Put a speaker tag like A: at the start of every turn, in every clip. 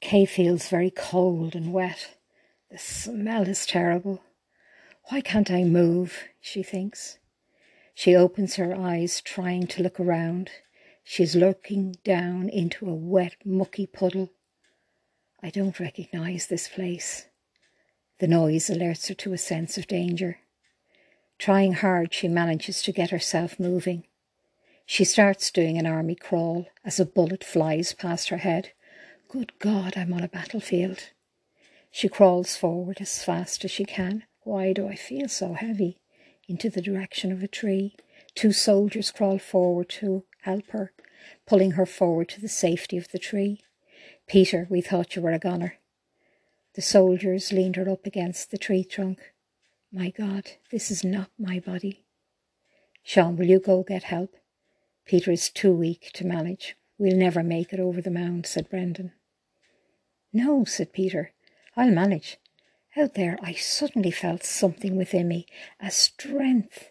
A: Kay feels very cold and wet. The smell is terrible. Why can't I move? she thinks. She opens her eyes, trying to look around. She's looking down into a wet, mucky puddle. I don't recognize this place. The noise alerts her to a sense of danger. Trying hard, she manages to get herself moving. She starts doing an army crawl as a bullet flies past her head. Good God, I'm on a battlefield. She crawls forward as fast as she can. Why do I feel so heavy? Into the direction of a tree. Two soldiers crawl forward to help her, pulling her forward to the safety of the tree. Peter, we thought you were a gunner. The soldiers leaned her up against the tree trunk. My God, this is not my body. Sean, will you go get help? Peter is too weak to manage. We'll never make it over the mound, said Brendan. No, said Peter. I'll manage. Out there, I suddenly felt something within me, a strength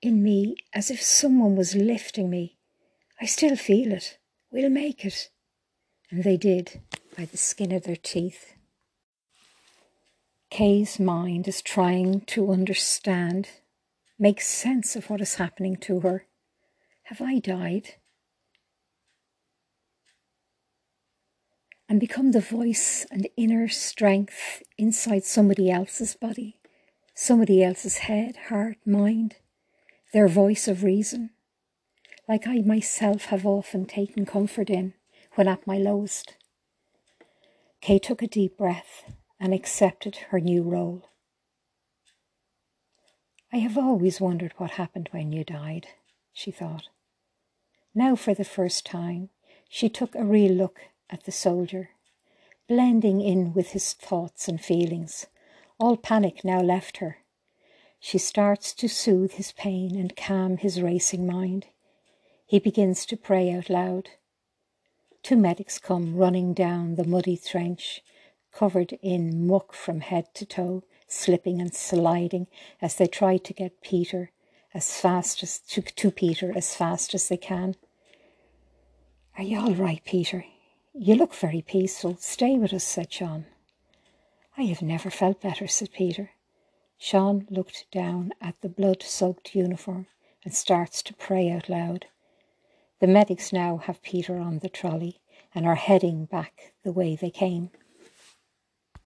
A: in me, as if someone was lifting me. I still feel it. We'll make it. And they did, by the skin of their teeth. Kay's mind is trying to understand, make sense of what is happening to her. Have I died? And become the voice and inner strength inside somebody else's body, somebody else's head, heart, mind, their voice of reason, like I myself have often taken comfort in when at my lowest. Kay took a deep breath and accepted her new role. I have always wondered what happened when you died, she thought. Now, for the first time, she took a real look at the soldier, blending in with his thoughts and feelings. All panic now left her. She starts to soothe his pain and calm his racing mind. He begins to pray out loud. Two medics come running down the muddy trench, covered in muck from head to toe, slipping and sliding as they try to get Peter as fast as to, to Peter as fast as they can. Are you all right, Peter? You look very peaceful. Stay with us, said Sean. I have never felt better, said Peter. Sean looked down at the blood soaked uniform and starts to pray out loud. The medics now have Peter on the trolley and are heading back the way they came.